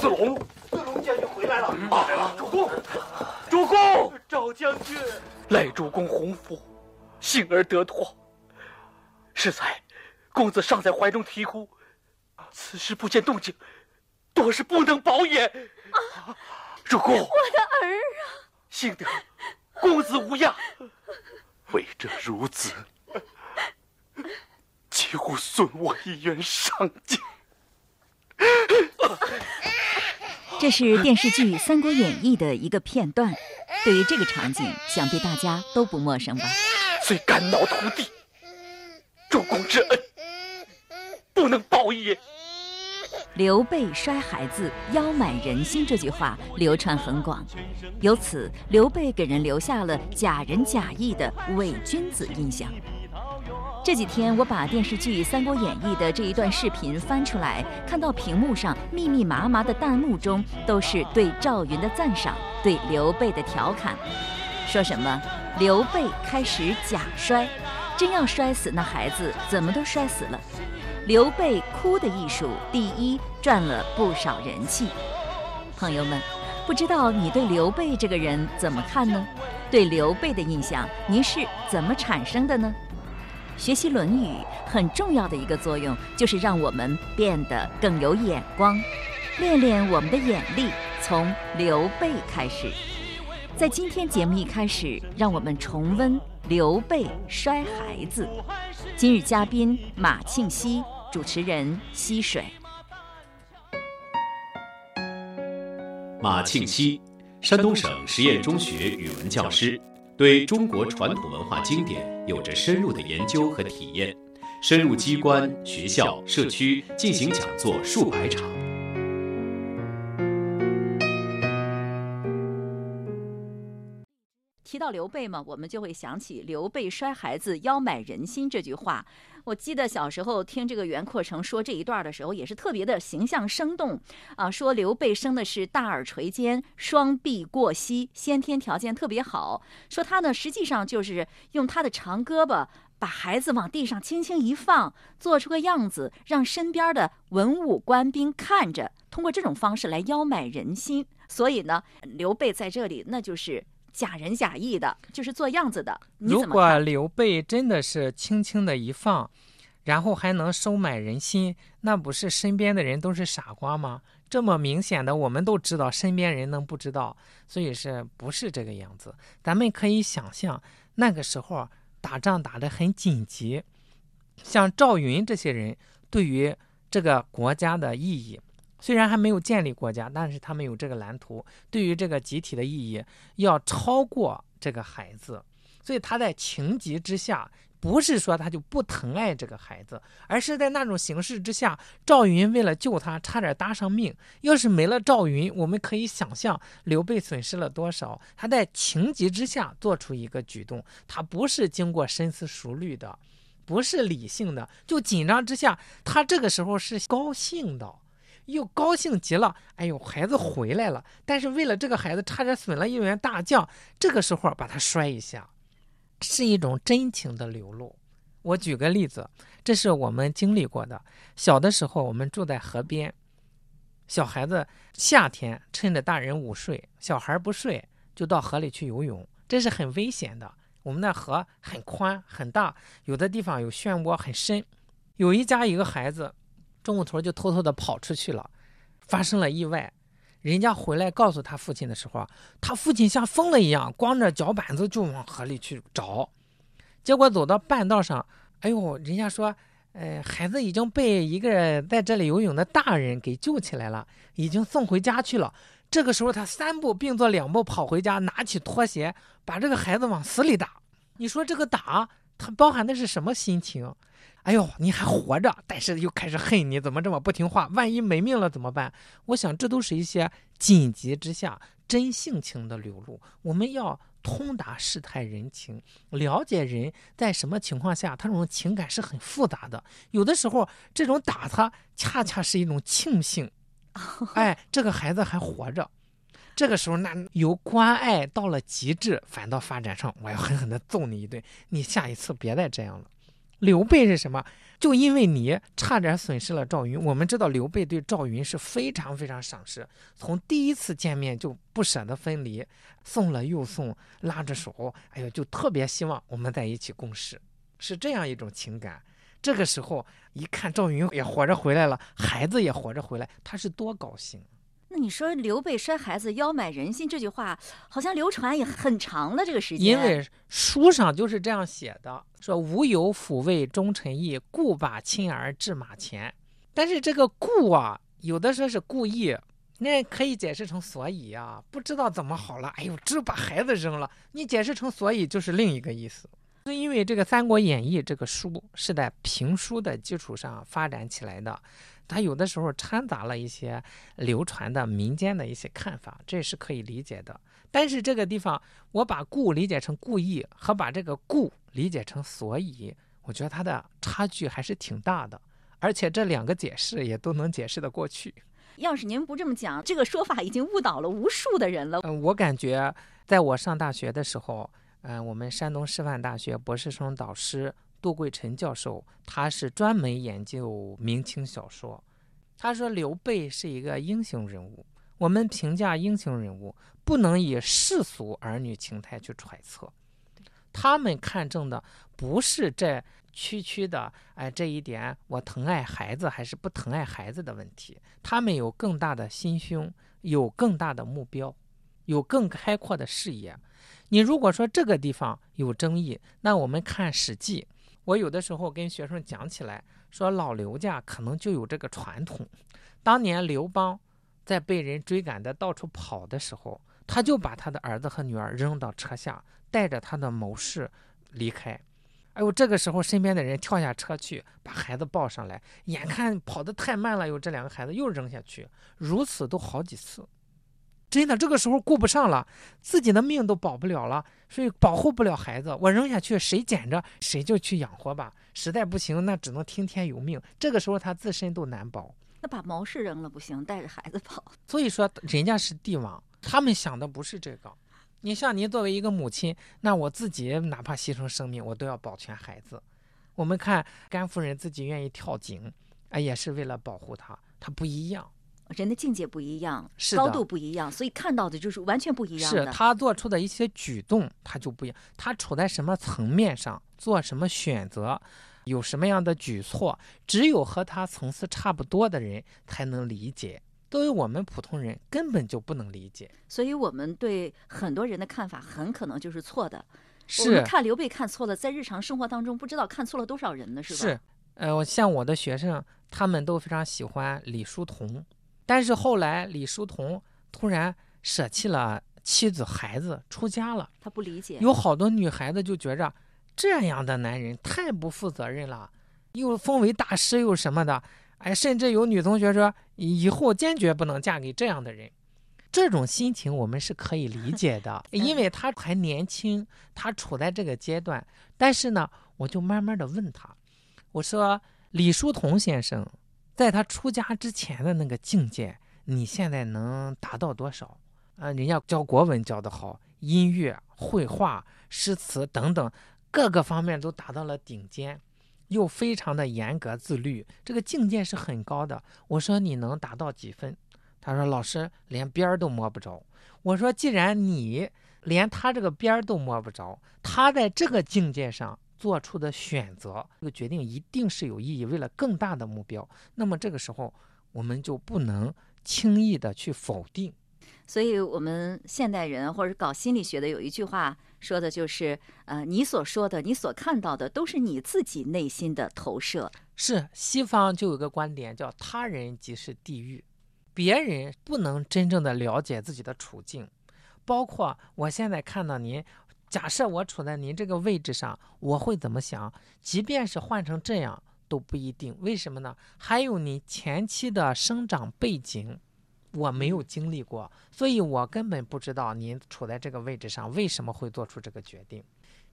子龙，子龙将军回来了！来了，主公，主公，赵将军，赖主公洪福，幸而得脱。适才，公子尚在怀中啼哭，此时不见动静，多是不能保也。啊，主公，我的儿啊！幸得公子无恙，为这孺子，几乎损我一员上将。这是电视剧《三国演义》的一个片段，对于这个场景，想必大家都不陌生吧？虽肝脑涂地，主公之恩不能报也。刘备摔孩子，腰满人心这句话流传很广，由此刘备给人留下了假仁假义的伪君子印象。这几天我把电视剧《三国演义》的这一段视频翻出来，看到屏幕上密密麻麻的弹幕中都是对赵云的赞赏，对刘备的调侃，说什么刘备开始假摔，真要摔死那孩子，怎么都摔死了。刘备哭的艺术第一赚了不少人气。朋友们，不知道你对刘备这个人怎么看呢？对刘备的印象您是怎么产生的呢？学习《论语》很重要的一个作用，就是让我们变得更有眼光，练练我们的眼力。从刘备开始，在今天节目一开始，让我们重温刘备摔孩子。今日嘉宾马庆西，主持人溪水。马庆西，山东省实验中学语文教师。对中国传统文化经典有着深入的研究和体验，深入机关、学校、社区进行讲座数百场。提到刘备嘛，我们就会想起“刘备摔孩子，腰买人心”这句话。我记得小时候听这个袁阔成说这一段的时候，也是特别的形象生动啊。说刘备生的是大耳垂肩，双臂过膝，先天条件特别好。说他呢，实际上就是用他的长胳膊把孩子往地上轻轻一放，做出个样子，让身边的文武官兵看着，通过这种方式来邀买人心。所以呢，刘备在这里那就是假仁假义的，就是做样子的。如果刘备真的是轻轻的一放，然后还能收买人心，那不是身边的人都是傻瓜吗？这么明显的，我们都知道，身边人能不知道？所以是不是这个样子？咱们可以想象，那个时候打仗打得很紧急，像赵云这些人，对于这个国家的意义。虽然还没有建立国家，但是他们有这个蓝图，对于这个集体的意义要超过这个孩子，所以他在情急之下，不是说他就不疼爱这个孩子，而是在那种形势之下，赵云为了救他，差点搭上命。要是没了赵云，我们可以想象刘备损失了多少。他在情急之下做出一个举动，他不是经过深思熟虑的，不是理性的，就紧张之下，他这个时候是高兴的。又高兴极了，哎呦，孩子回来了！但是为了这个孩子，差点损了一员大将。这个时候把他摔一下，是一种真情的流露。我举个例子，这是我们经历过的。小的时候，我们住在河边，小孩子夏天趁着大人午睡，小孩不睡，就到河里去游泳，这是很危险的。我们那河很宽很大，有的地方有漩涡很深。有一家一个孩子。中午头就偷偷的跑出去了，发生了意外。人家回来告诉他父亲的时候，他父亲像疯了一样，光着脚板子就往河里去找。结果走到半道上，哎呦，人家说，呃，孩子已经被一个在这里游泳的大人给救起来了，已经送回家去了。这个时候，他三步并作两步跑回家，拿起拖鞋把这个孩子往死里打。你说这个打，他包含的是什么心情？哎呦，你还活着，但是又开始恨你，怎么这么不听话？万一没命了怎么办？我想，这都是一些紧急之下真性情的流露。我们要通达世态人情，了解人在什么情况下，他这种情感是很复杂的。有的时候，这种打他，恰恰是一种庆幸。哎，这个孩子还活着。这个时候，那由关爱到了极致，反倒发展成我要狠狠的揍你一顿。你下一次别再这样了。刘备是什么？就因为你差点损失了赵云。我们知道刘备对赵云是非常非常赏识，从第一次见面就不舍得分离，送了又送，拉着手，哎呦，就特别希望我们在一起共事，是这样一种情感。这个时候一看赵云也活着回来了，孩子也活着回来，他是多高兴。你说刘备摔孩子腰买人心这句话，好像流传也很长了，这个时间。因为书上就是这样写的，说吾有抚慰忠臣义，故把亲儿置马前。但是这个故啊，有的说是故意，那可以解释成所以啊，不知道怎么好了，哎呦，只把孩子扔了。你解释成所以，就是另一个意思。是因为这个《三国演义》这个书是在评书的基础上发展起来的。它有的时候掺杂了一些流传的民间的一些看法，这是可以理解的。但是这个地方，我把故理解成故意，和把这个故理解成所以，我觉得它的差距还是挺大的。而且这两个解释也都能解释得过去。要是您不这么讲，这个说法已经误导了无数的人了。嗯，我感觉在我上大学的时候，嗯，我们山东师范大学博士生导师。杜桂臣教授，他是专门研究明清小说。他说刘备是一个英雄人物。我们评价英雄人物，不能以世俗儿女情态去揣测。他们看重的不是这区区的哎这一点，我疼爱孩子还是不疼爱孩子的问题。他们有更大的心胸，有更大的目标，有更开阔的视野。你如果说这个地方有争议，那我们看《史记》。我有的时候跟学生讲起来，说老刘家可能就有这个传统。当年刘邦在被人追赶的到处跑的时候，他就把他的儿子和女儿扔到车下，带着他的谋士离开。哎呦，这个时候身边的人跳下车去把孩子抱上来，眼看跑得太慢了，又这两个孩子又扔下去，如此都好几次。真的，这个时候顾不上了，自己的命都保不了了，所以保护不了孩子，我扔下去，谁捡着谁就去养活吧。实在不行，那只能听天由命。这个时候他自身都难保，那把谋士扔了不行，带着孩子跑。所以说，人家是帝王，他们想的不是这个。你像您作为一个母亲，那我自己哪怕牺牲生命，我都要保全孩子。我们看甘夫人自己愿意跳井，哎，也是为了保护他，他不一样。人的境界不一样，是高度不一样，所以看到的就是完全不一样的。是他做出的一些举动，他就不一样。他处在什么层面上，做什么选择，有什么样的举措，只有和他层次差不多的人才能理解。作为我们普通人，根本就不能理解。所以我们对很多人的看法很可能就是错的。是我们看刘备看错了，在日常生活当中不知道看错了多少人呢？是吧？是，呃，像我的学生，他们都非常喜欢李叔同。但是后来李叔同突然舍弃了妻子孩子出家了，他不理解。有好多女孩子就觉着这样的男人太不负责任了，又封为大师又什么的，哎，甚至有女同学说以后坚决不能嫁给这样的人。这种心情我们是可以理解的，因为他还年轻，他处在这个阶段。但是呢，我就慢慢的问他，我说李叔同先生。在他出家之前的那个境界，你现在能达到多少？啊，人家教国文教得好，音乐、绘画、诗词等等各个方面都达到了顶尖，又非常的严格自律，这个境界是很高的。我说你能达到几分？他说老师连边儿都摸不着。我说既然你连他这个边儿都摸不着，他在这个境界上。做出的选择，这个决定一定是有意义，为了更大的目标。那么这个时候，我们就不能轻易的去否定。所以，我们现代人或者搞心理学的有一句话说的就是：呃，你所说的、你所看到的，都是你自己内心的投射。是西方就有个观点叫“他人即是地狱”，别人不能真正的了解自己的处境。包括我现在看到您。假设我处在您这个位置上，我会怎么想？即便是换成这样都不一定。为什么呢？还有你前期的生长背景，我没有经历过，所以我根本不知道您处在这个位置上为什么会做出这个决定。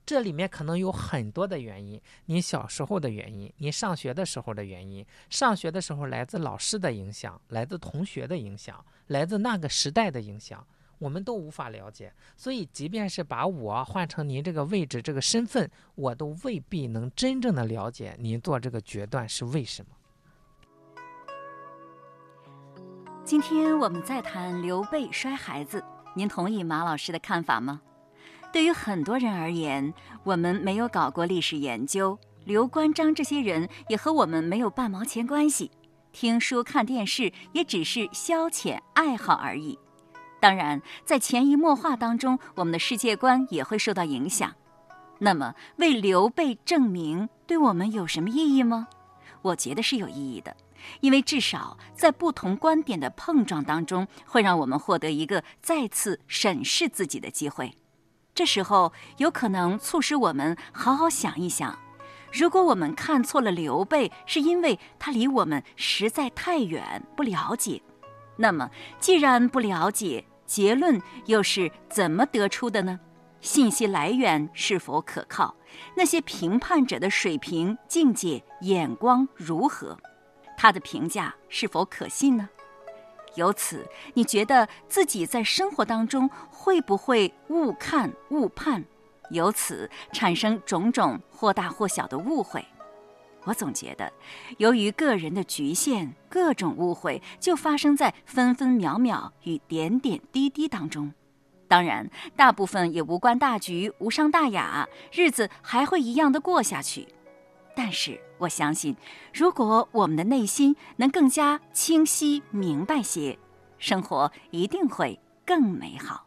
这里面可能有很多的原因：您小时候的原因，您上学的时候的原因，上学的时候来自老师的影响，来自同学的影响，来自那个时代的影响。我们都无法了解。所以，即便是把我换成您这个位置、这个身份，我都未必能真正的了解您做这个决断是为什么。今天我们再谈刘备摔孩子，您同意马老师的看法吗？对于很多人而言，我们没有搞过历史研究，刘关张这些人也和我们没有半毛钱关系，听书看电视也只是消遣爱好而已。当然，在潜移默化当中，我们的世界观也会受到影响。那么，为刘备证明，对我们有什么意义吗？我觉得是有意义的。因为至少在不同观点的碰撞当中，会让我们获得一个再次审视自己的机会。这时候有可能促使我们好好想一想：如果我们看错了刘备，是因为他离我们实在太远，不了解。那么，既然不了解，结论又是怎么得出的呢？信息来源是否可靠？那些评判者的水平、境界、眼光如何？他的评价是否可信呢？由此，你觉得自己在生活当中会不会误看误判，由此产生种种或大或小的误会？我总觉得，由于个人的局限，各种误会就发生在分分秒秒与点点滴滴当中。当然，大部分也无关大局，无伤大雅，日子还会一样的过下去。但是我相信，如果我们的内心能更加清晰明白些，生活一定会更美好。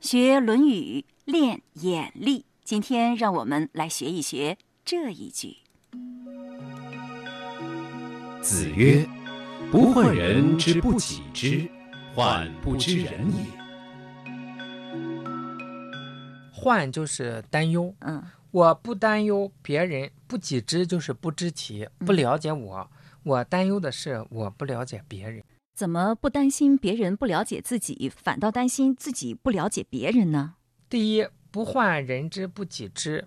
学《论语》练眼力，今天让我们来学一学这一句。子曰：“不患人之不己知，患不知人也。”患就是担忧，嗯。我不担忧别人不己知，就是不知其不了解我。我担忧的是我不了解别人。怎么不担心别人不了解自己，反倒担心自己不了解别人呢？第一，不患人之不己知。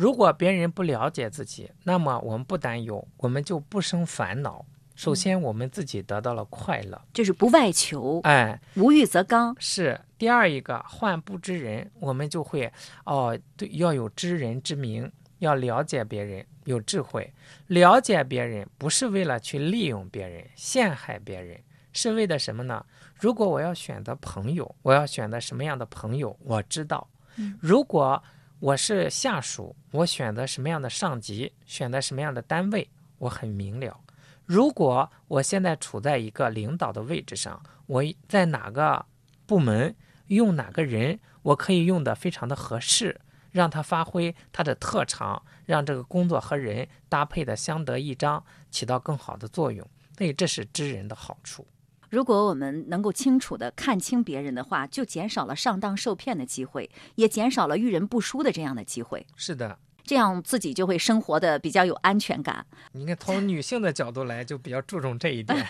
如果别人不了解自己，那么我们不担忧，我们就不生烦恼。首先，我们自己得到了快乐，就是不外求，哎，无欲则刚。是第二一个，患不知人，我们就会哦，对，要有知人之明，要了解别人，有智慧。了解别人不是为了去利用别人、陷害别人，是为了什么呢？如果我要选择朋友，我要选择什么样的朋友？我知道。如果我是下属，我选择什么样的上级，选择什么样的单位，我很明了。如果我现在处在一个领导的位置上，我在哪个部门用哪个人，我可以用的非常的合适，让他发挥他的特长，让这个工作和人搭配的相得益彰，起到更好的作用。所以这是知人的好处。如果我们能够清楚地看清别人的话，就减少了上当受骗的机会，也减少了遇人不淑的这样的机会。是的。这样自己就会生活的比较有安全感。你看，从女性的角度来，就比较注重这一点。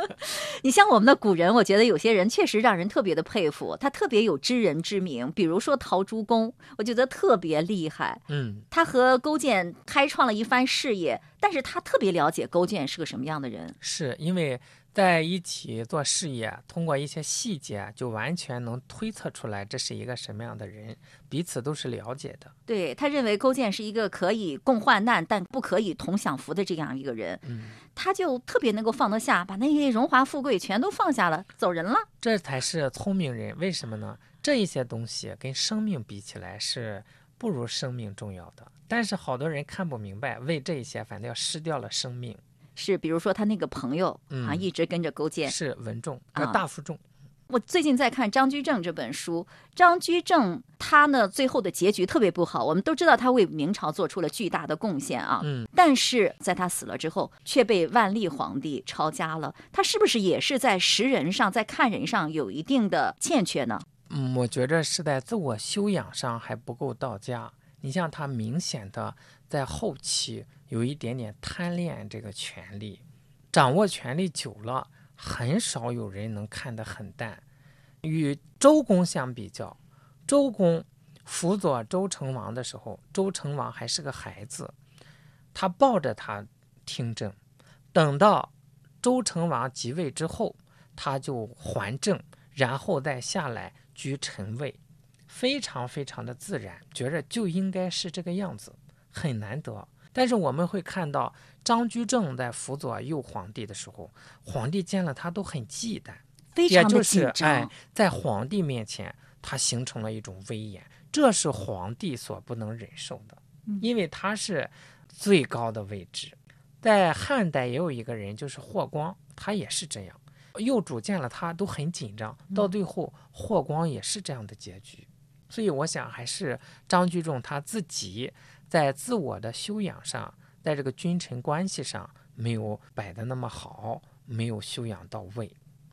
你像我们的古人，我觉得有些人确实让人特别的佩服，他特别有知人之明。比如说陶朱公，我觉得特别厉害。嗯，他和勾践开创了一番事业，但是他特别了解勾践是个什么样的人。是因为。在一起做事业，通过一些细节，就完全能推测出来这是一个什么样的人，彼此都是了解的。对他认为勾践是一个可以共患难，但不可以同享福的这样一个人，嗯，他就特别能够放得下，把那些荣华富贵全都放下了，走人了。这才是聪明人，为什么呢？这一些东西跟生命比起来是不如生命重要的，但是好多人看不明白，为这一些反倒要失掉了生命。是，比如说他那个朋友啊，一直跟着勾践，是文仲啊，大夫仲。我最近在看张居正这本书，张居正他呢最后的结局特别不好。我们都知道他为明朝做出了巨大的贡献啊，嗯，但是在他死了之后，却被万历皇帝抄家了。他是不是也是在识人上，在看人上有一定的欠缺呢？嗯，我觉着是在自我修养上还不够到家。你像他明显的在后期。有一点点贪恋这个权力，掌握权力久了，很少有人能看得很淡。与周公相比较，周公辅佐周成王的时候，周成王还是个孩子，他抱着他听政。等到周成王即位之后，他就还政，然后再下来居臣位，非常非常的自然，觉着就应该是这个样子，很难得。但是我们会看到张居正在辅佐右皇帝的时候，皇帝见了他都很忌惮，非常的也就是。哎，在皇帝面前，他形成了一种威严，这是皇帝所不能忍受的，嗯因为他是最高的位置。在汉代也有一个人，就是霍光，他也是这样，右主见了他都很紧张，嗯到最后霍光也是这样的结局。所以我想，还是张居正他自己在自我的修养上，在这个君臣关系上没有摆的那么好，没有修养到位。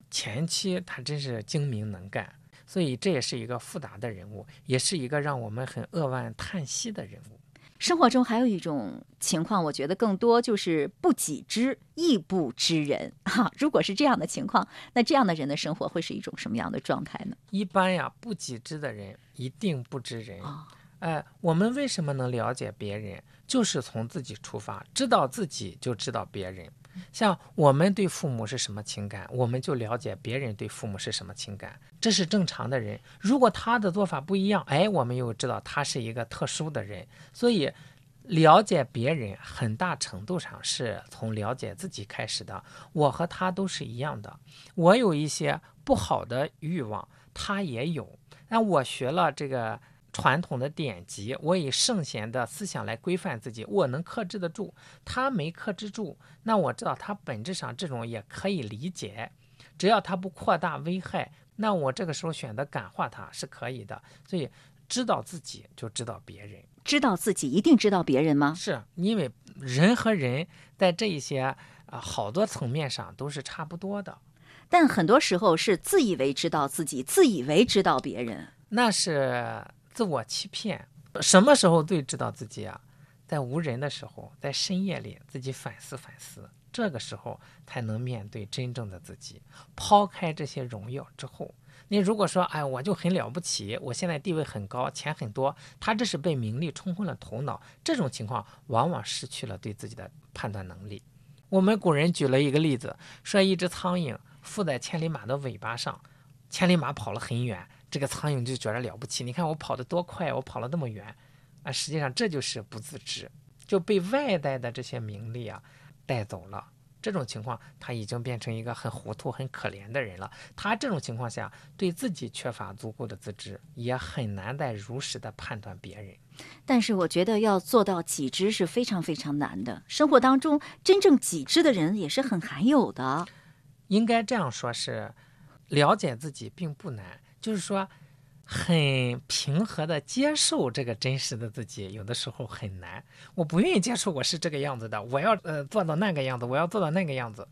前期他真是精明能干，所以这也是一个复杂的人物，也是一个让我们很扼腕叹息的人物。生活中还有一种情况，我觉得更多就是不己知亦不知人哈、如果是这样的情况，那这样的人的生活会是一种什么样的状态呢？一般呀，不己知的人一定不知人。啊、哎，我们为什么能了解别人？就是从自己出发，知道自己就知道别人。像我们对父母是什么情感，我们就了解别人对父母是什么情感，这是正常的人。如果他的做法不一样，哎，我们又知道他是一个特殊的人。所以，了解别人很大程度上是从了解自己开始的。我和他都是一样的，我有一些不好的欲望，他也有。那我学了这个。传统的典籍，我以圣贤的思想来规范自己，我能克制得住，他没克制住，那我知道他本质上这种也可以理解，只要他不扩大危害，那我这个时候选择感化他是可以的。所以知道自己就知道别人，知道自己一定知道别人吗？是因为人和人在这一些啊、呃、好多层面上都是差不多的，但很多时候是自以为知道自己，自以为知道别人，那是。自我欺骗，什么时候最知道自己啊？在无人的时候，在深夜里自己反思反思，这个时候才能面对真正的自己。抛开这些荣耀之后，你如果说，哎，我就很了不起，我现在地位很高，钱很多，他这是被名利冲昏了头脑。这种情况往往失去了对自己的判断能力。我们古人举了一个例子，说一只苍蝇附在千里马的尾巴上，千里马跑了很远。这个苍蝇就觉得了不起，你看我跑得多快，我跑了那么远，啊，实际上这就是不自知，就被外在的这些名利啊带走了。这种情况，他已经变成一个很糊涂、很可怜的人了。他这种情况下，对自己缺乏足够的自知，也很难再如实的判断别人。但是我觉得要做到己知是非常非常难的。生活当中真正己知的人也是很罕有的。应该这样说是，了解自己并不难。就是说，很平和的接受这个真实的自己，有的时候很难。我不愿意接受我是这个样子的，我要呃做到那个样子，我要做到那个样子。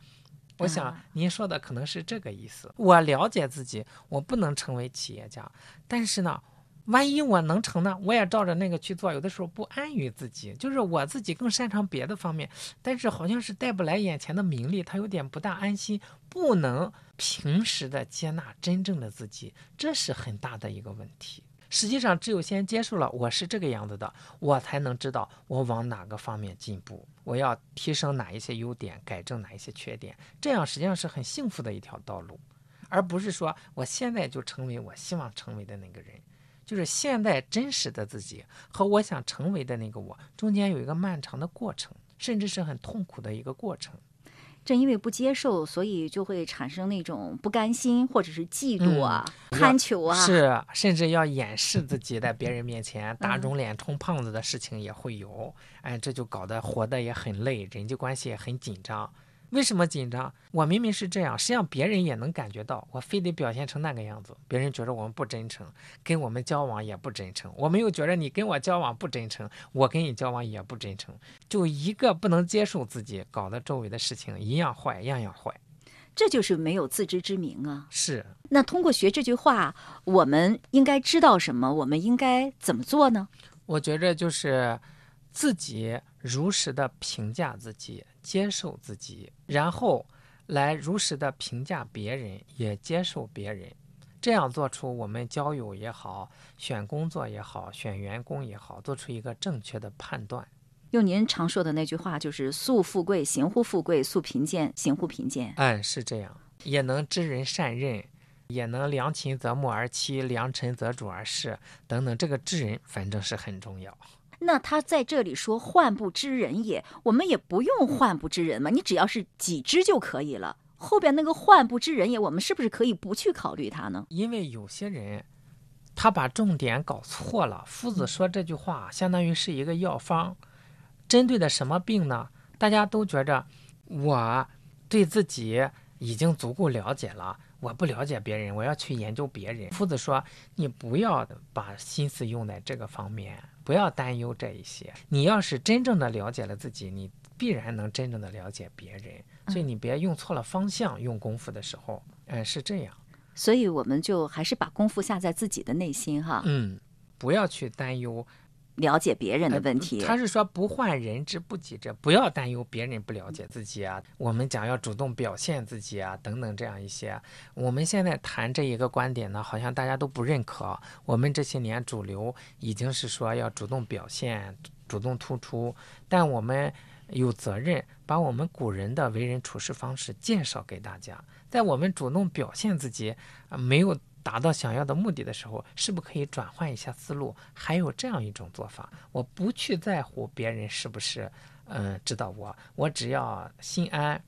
我想您说的可能是这个意思。我了解自己，我不能成为企业家，但是呢，万一我能成呢，我也照着那个去做。有的时候不安于自己，就是我自己更擅长别的方面，但是好像是带不来眼前的名利，他有点不大安心，不能。平时的接纳真正的自己，这是很大的一个问题。实际上，只有先接受了我是这个样子的，我才能知道我往哪个方面进步，我要提升哪一些优点，改正哪一些缺点。这样实际上是很幸福的一条道路，而不是说我现在就成为我希望成为的那个人。就是现在真实的自己和我想成为的那个我中间有一个漫长的过程，甚至是很痛苦的一个过程。正因为不接受，所以就会产生那种不甘心，或者是嫉妒啊、嗯、贪求啊，是甚至要掩饰自己在别人面前打肿脸充胖子的事情也会有。嗯、哎，这就搞得活得也很累，人际关系也很紧张。为什么紧张？我明明是这样，实际上别人也能感觉到，我非得表现成那个样子，别人觉得我们不真诚，跟我们交往也不真诚。我们又觉得你跟我交往不真诚，我跟你交往也不真诚。就一个不能接受自己，搞得周围的事情一样坏，样样坏。这就是没有自知之明啊！是。那通过学这句话，我们应该知道什么？我们应该怎么做呢？我觉着就是自己如实的评价自己。接受自己，然后来如实的评价别人，也接受别人，这样做出我们交友也好，选工作也好，选员工也好，做出一个正确的判断。用您常说的那句话，就是“素富贵，行乎富贵；素贫贱，行乎贫贱”。嗯，是这样，也能知人善任，也能良禽择木而栖，良臣择主而事等等。这个知人反正是很重要。那他在这里说“患不知人也”，我们也不用“患不知人”嘛，你只要是己知就可以了。后边那个“患不知人也”，我们是不是可以不去考虑它呢？因为有些人他把重点搞错了。夫子说这句话，相当于是一个药方，针对的什么病呢？大家都觉着我对自己已经足够了解了。我不了解别人，我要去研究别人。夫子说：“你不要把心思用在这个方面，不要担忧这一些。你要是真正的了解了自己，你必然能真正的了解别人。所以你别用错了方向，用功夫的时候，嗯，是这样。所以我们就还是把功夫下在自己的内心哈。嗯，不要去担忧。”了解别人的问题，他是说不患人之不己者，不要担忧别人不了解自己啊。我们讲要主动表现自己啊，等等这样一些。我们现在谈这一个观点呢，好像大家都不认可。我们这些年主流已经是说要主动表现、主动突出，但我们有责任把我们古人的为人处事方式介绍给大家。在我们主动表现自己，没有。达到想要的目的的时候，是不是可以转换一下思路？还有这样一种做法，我不去在乎别人是不是，嗯，知道我，我只要心安，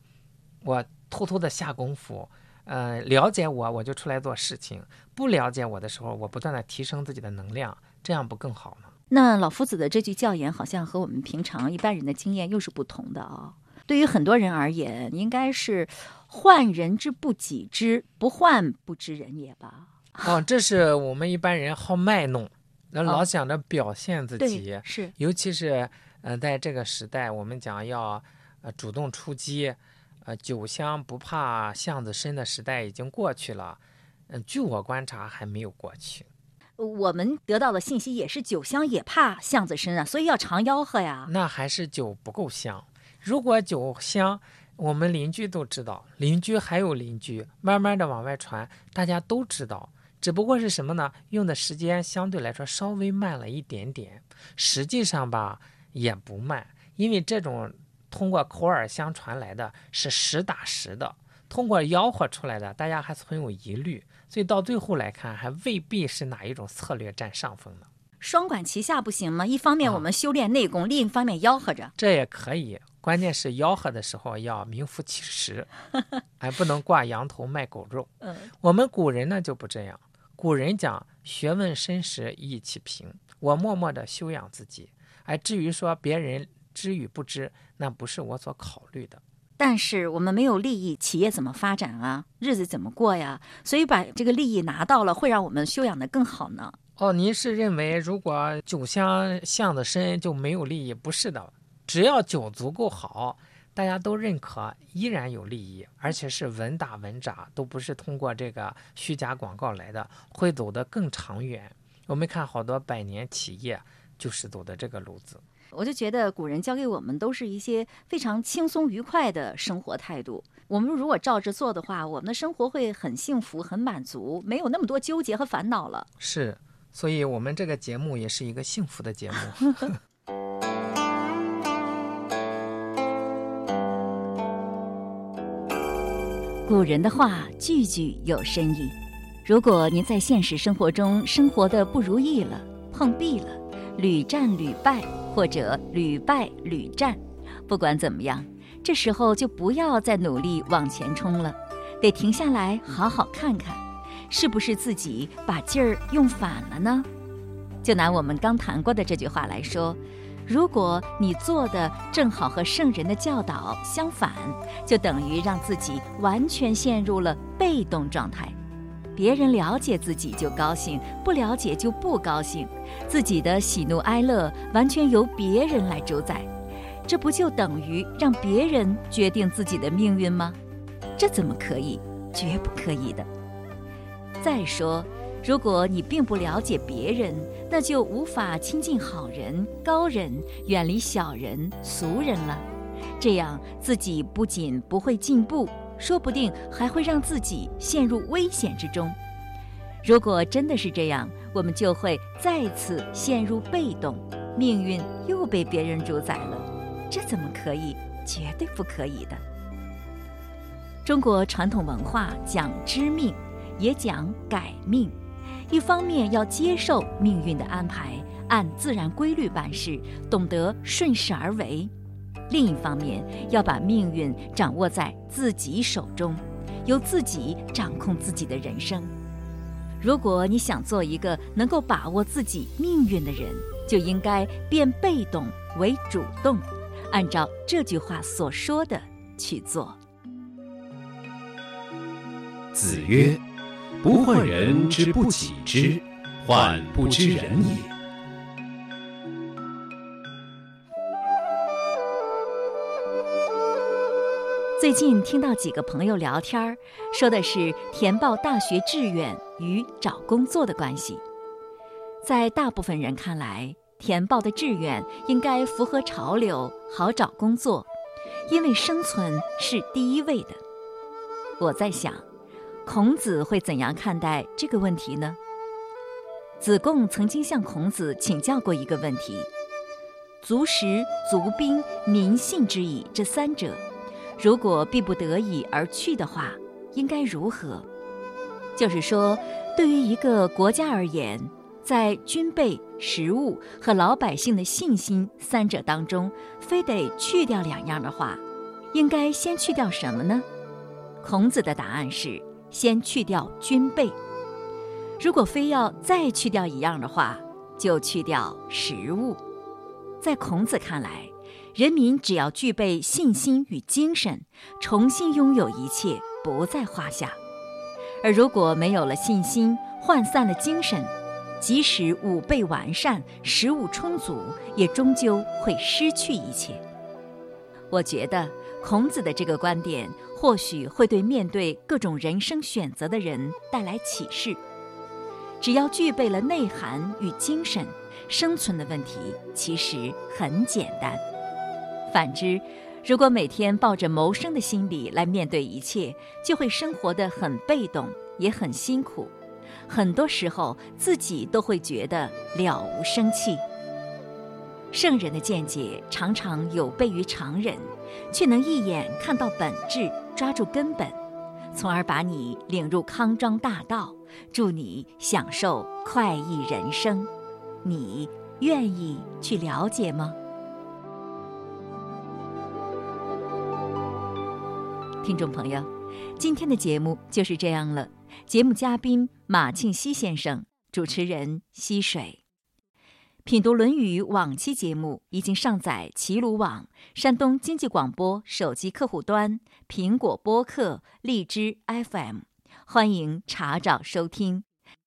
我偷偷的下功夫，呃，了解我，我就出来做事情；不了解我的时候，我不断的提升自己的能量，这样不更好吗？那老夫子的这句教言，好像和我们平常一般人的经验又是不同的啊。对于很多人而言，应该是患人之不己知，不患不知人也吧？哦，这是我们一般人好卖弄，那老想着表现自己，是，尤其是呃，在这个时代，我们讲要呃主动出击，呃，酒香不怕巷子深的时代已经过去了，嗯，据我观察还没有过去。我们得到的信息也是酒香也怕巷子深啊，所以要常吆喝呀。那还是酒不够香。如果酒香，我们邻居都知道，邻居还有邻居，慢慢的往外传，大家都知道。只不过是什么呢？用的时间相对来说稍微慢了一点点，实际上吧也不慢，因为这种通过口耳相传来的是实打实的，通过吆喝出来的，大家还存有疑虑，所以到最后来看，还未必是哪一种策略占上风呢。双管齐下不行吗？一方面我们修炼内功，另一方面吆喝着，这也可以。关键是吆喝的时候要名副其实，还不能挂羊头卖狗肉。嗯，我们古人呢就不这样。古人讲学问深时意气平，我默默的修养自己。哎，至于说别人知与不知，那不是我所考虑的。但是我们没有利益，企业怎么发展啊？日子怎么过呀？所以把这个利益拿到了，会让我们修养的更好呢。哦，您是认为如果酒香巷子深就没有利益？不是的。只要酒足够好，大家都认可，依然有利益，而且是稳打稳扎，都不是通过这个虚假广告来的，会走得更长远。我们看好多百年企业就是走的这个路子。我就觉得古人教给我们都是一些非常轻松愉快的生活态度。我们如果照着做的话，我们的生活会很幸福、很满足，没有那么多纠结和烦恼了。是，所以我们这个节目也是一个幸福的节目。古人的话句句有深意。如果您在现实生活中生活的不如意了、碰壁了、屡战屡败，或者屡败屡战，不管怎么样，这时候就不要再努力往前冲了，得停下来好好看看，是不是自己把劲儿用反了呢？就拿我们刚谈过的这句话来说。如果你做的正好和圣人的教导相反，就等于让自己完全陷入了被动状态。别人了解自己就高兴，不了解就不高兴。自己的喜怒哀乐完全由别人来主宰，这不就等于让别人决定自己的命运吗？这怎么可以？绝不可以的。再说。如果你并不了解别人，那就无法亲近好人、高人，远离小人、俗人了。这样自己不仅不会进步，说不定还会让自己陷入危险之中。如果真的是这样，我们就会再次陷入被动，命运又被别人主宰了。这怎么可以？绝对不可以的。中国传统文化讲知命。也讲改命。一方面要接受命运的安排，按自然规律办事，懂得顺势而为；另一方面要把命运掌握在自己手中，由自己掌控自己的人生。如果你想做一个能够把握自己命运的人，就应该变被动为主动，按照这句话所说的去做。子曰：“不患人之不己知，患不知人也。”最近听到几个朋友聊天说的是填报大学志愿与找工作的关系。在大部分人看来，填报的志愿应该符合潮流，好找工作，因为生存是第一位的。我在想。孔子会怎样看待这个问题呢？子贡曾经向孔子请教过一个问题：“足食、足兵、民信之矣，这三者，如果逼不得已而去的话，应该如何？”就是说，对于一个国家而言，在军备、食物和老百姓的信心三者当中，非得去掉两样的话，应该先去掉什么呢？孔子的答案是。先去掉军备，如果非要再去掉一样的话，就去掉食物。在孔子看来，人民只要具备信心与精神，重新拥有一切不在话下；而如果没有了信心，涣散了精神，即使武备完善、食物充足，也终究会失去一切。我觉得。孔子的这个观点，或许会对面对各种人生选择的人带来启示。只要具备了内涵与精神，生存的问题其实很简单。反之，如果每天抱着谋生的心理来面对一切，就会生活得很被动，也很辛苦。很多时候，自己都会觉得了无生气。圣人的见解常常有悖于常人，却能一眼看到本质，抓住根本，从而把你领入康庄大道，助你享受快意人生。你愿意去了解吗？听众朋友，今天的节目就是这样了。节目嘉宾马庆西先生，主持人溪水。品读《论语》往期节目已经上载齐鲁网、山东经济广播手机客户端、苹果播客、荔枝 FM，欢迎查找收听。